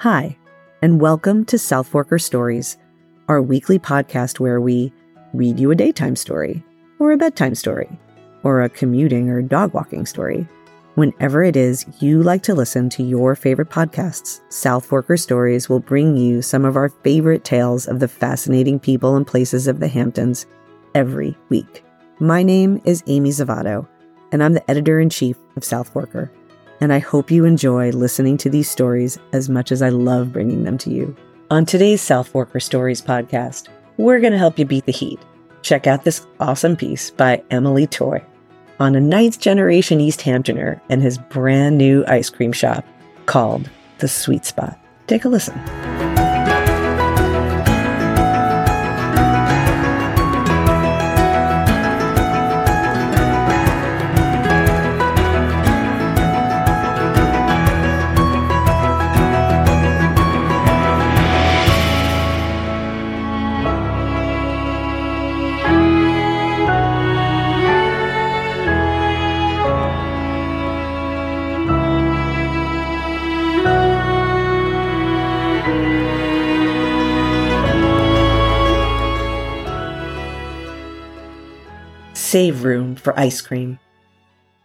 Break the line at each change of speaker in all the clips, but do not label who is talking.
Hi, and welcome to South Forker Stories, our weekly podcast where we read you a daytime story, or a bedtime story, or a commuting or dog walking story. Whenever it is you like to listen to your favorite podcasts, South Forker Stories will bring you some of our favorite tales of the fascinating people and places of the Hamptons every week. My name is Amy Zavatto, and I'm the editor in chief of South Forker and I hope you enjoy listening to these stories as much as I love bringing them to you. On today's South Forker Stories podcast, we're going to help you beat the heat. Check out this awesome piece by Emily Toy on a ninth generation East Hamptoner and his brand new ice cream shop called The Sweet Spot. Take a listen. Save room for ice cream.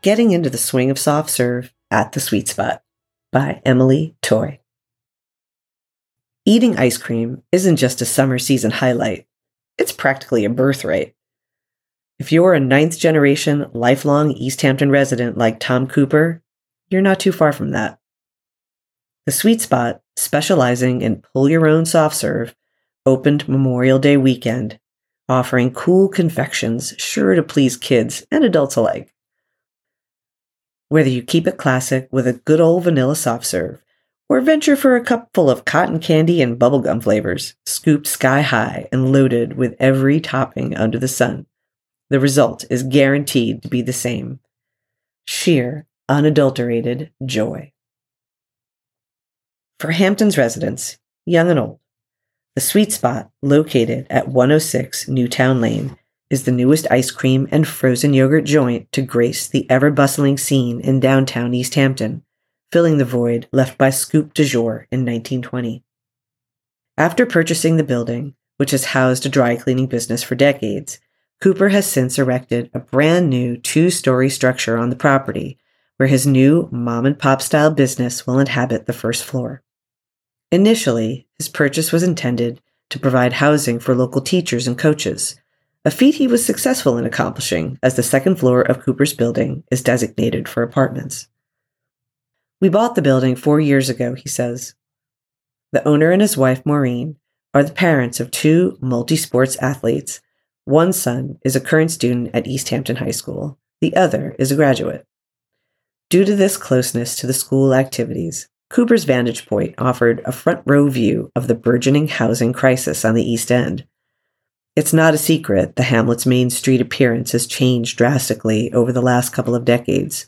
Getting into the swing of soft serve at the sweet spot by Emily Toy. Eating ice cream isn't just a summer season highlight, it's practically a birthright. If you're a ninth generation, lifelong East Hampton resident like Tom Cooper, you're not too far from that. The Sweet Spot, specializing in pull your own soft serve, opened Memorial Day weekend offering cool confections sure to please kids and adults alike. Whether you keep it classic with a good old vanilla soft serve, or venture for a cup full of cotton candy and bubblegum flavors, scooped sky high and loaded with every topping under the sun, the result is guaranteed to be the same sheer, unadulterated joy. For Hampton's residents, young and old, the Sweet Spot, located at 106 Newtown Lane, is the newest ice cream and frozen yogurt joint to grace the ever bustling scene in downtown East Hampton, filling the void left by Scoop du Jour in 1920. After purchasing the building, which has housed a dry cleaning business for decades, Cooper has since erected a brand new two story structure on the property where his new mom and pop style business will inhabit the first floor. Initially, his purchase was intended to provide housing for local teachers and coaches, a feat he was successful in accomplishing as the second floor of Cooper's building is designated for apartments. We bought the building four years ago, he says. The owner and his wife, Maureen, are the parents of two multi sports athletes. One son is a current student at East Hampton High School, the other is a graduate. Due to this closeness to the school activities, Cooper's vantage point offered a front row view of the burgeoning housing crisis on the East End. It's not a secret the Hamlet's main street appearance has changed drastically over the last couple of decades.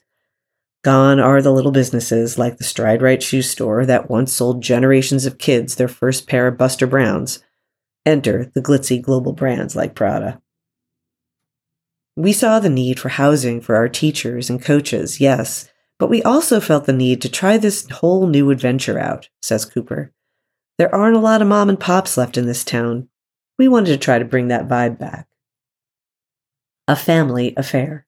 Gone are the little businesses like the Stride Rite shoe store that once sold generations of kids their first pair of Buster Browns. Enter the glitzy global brands like Prada. We saw the need for housing for our teachers and coaches, yes, but we also felt the need to try this whole new adventure out, says Cooper. There aren't a lot of mom and pops left in this town. We wanted to try to bring that vibe back. A family affair.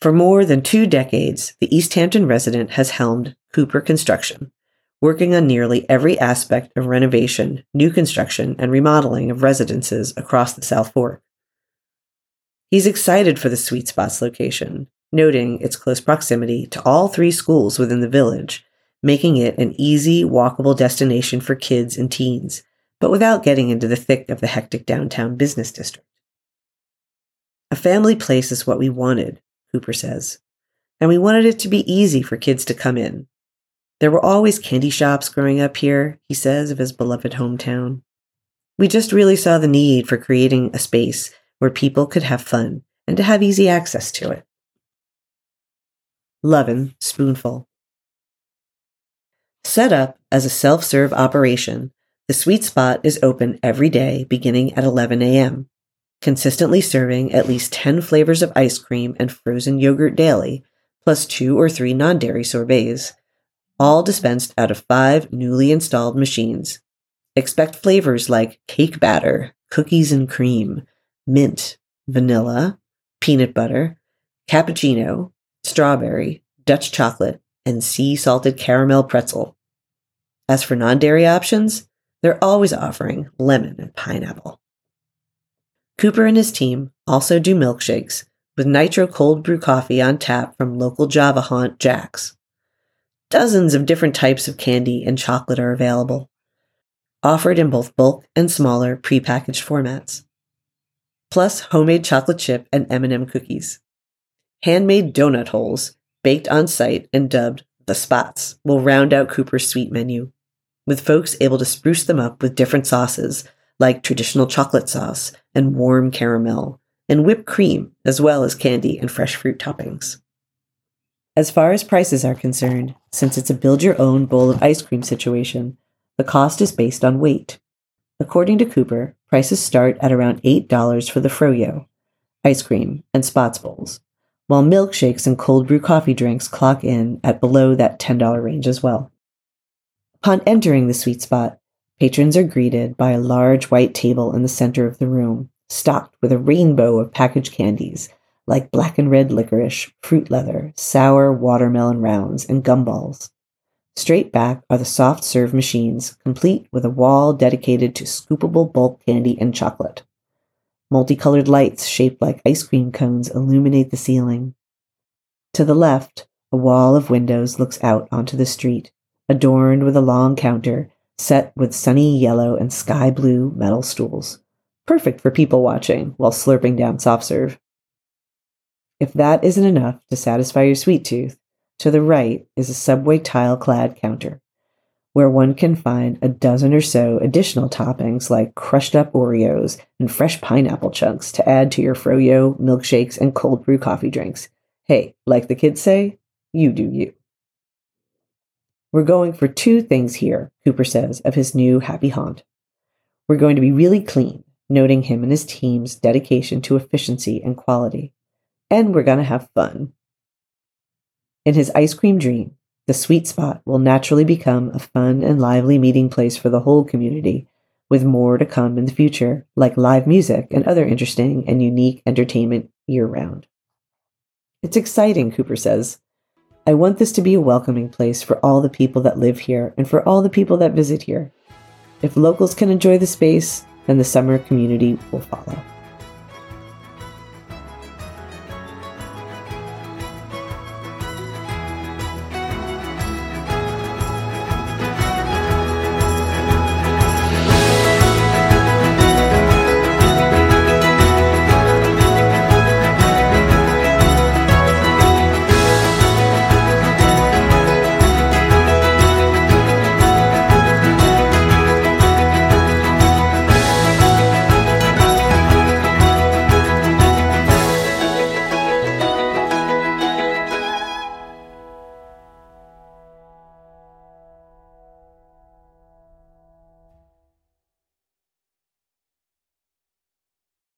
For more than two decades, the East Hampton resident has helmed Cooper Construction, working on nearly every aspect of renovation, new construction, and remodeling of residences across the South Fork. He's excited for the Sweet Spots location, noting its close proximity to all three schools within the village, making it an easy, walkable destination for kids and teens, but without getting into the thick of the hectic downtown business district. A family place is what we wanted, Cooper says, and we wanted it to be easy for kids to come in. There were always candy shops growing up here, he says of his beloved hometown. We just really saw the need for creating a space where people could have fun and to have easy access to it. Lovin' Spoonful. Set up as a self serve operation, the Sweet Spot is open every day beginning at 11 a.m., consistently serving at least 10 flavors of ice cream and frozen yogurt daily, plus two or three non dairy sorbets, all dispensed out of five newly installed machines. Expect flavors like cake batter, cookies and cream, mint, vanilla, peanut butter, cappuccino, strawberry, Dutch chocolate, and sea salted caramel pretzel. As for non dairy options, they're always offering lemon and pineapple. Cooper and his team also do milkshakes with nitro cold brew coffee on tap from local Java haunt Jack's. Dozens of different types of candy and chocolate are available, offered in both bulk and smaller prepackaged formats. Plus homemade chocolate chip and M&M cookies. Handmade donut holes, baked on site and dubbed the spots, will round out Cooper's sweet menu, with folks able to spruce them up with different sauces like traditional chocolate sauce and warm caramel, and whipped cream, as well as candy and fresh fruit toppings. As far as prices are concerned, since it's a build your own bowl of ice cream situation, the cost is based on weight. According to Cooper, prices start at around $8 for the Froyo, ice cream, and spots bowls, while milkshakes and cold brew coffee drinks clock in at below that $10 range as well. Upon entering the sweet spot, patrons are greeted by a large white table in the center of the room, stocked with a rainbow of packaged candies like black and red licorice, fruit leather, sour watermelon rounds, and gumballs. Straight back are the soft serve machines, complete with a wall dedicated to scoopable bulk candy and chocolate. Multicolored lights shaped like ice cream cones illuminate the ceiling. To the left, a wall of windows looks out onto the street, adorned with a long counter set with sunny yellow and sky blue metal stools perfect for people watching while slurping down soft serve. If that isn't enough to satisfy your sweet tooth, to the right is a subway tile clad counter where one can find a dozen or so additional toppings like crushed up Oreos and fresh pineapple chunks to add to your froyo, milkshakes, and cold brew coffee drinks. Hey, like the kids say, you do you. We're going for two things here, Cooper says of his new happy haunt. We're going to be really clean noting him and his team's dedication to efficiency and quality. And we're going to have fun. In his ice cream dream, the sweet spot will naturally become a fun and lively meeting place for the whole community, with more to come in the future, like live music and other interesting and unique entertainment year round. It's exciting, Cooper says. I want this to be a welcoming place for all the people that live here and for all the people that visit here. If locals can enjoy the space, then the summer community will follow.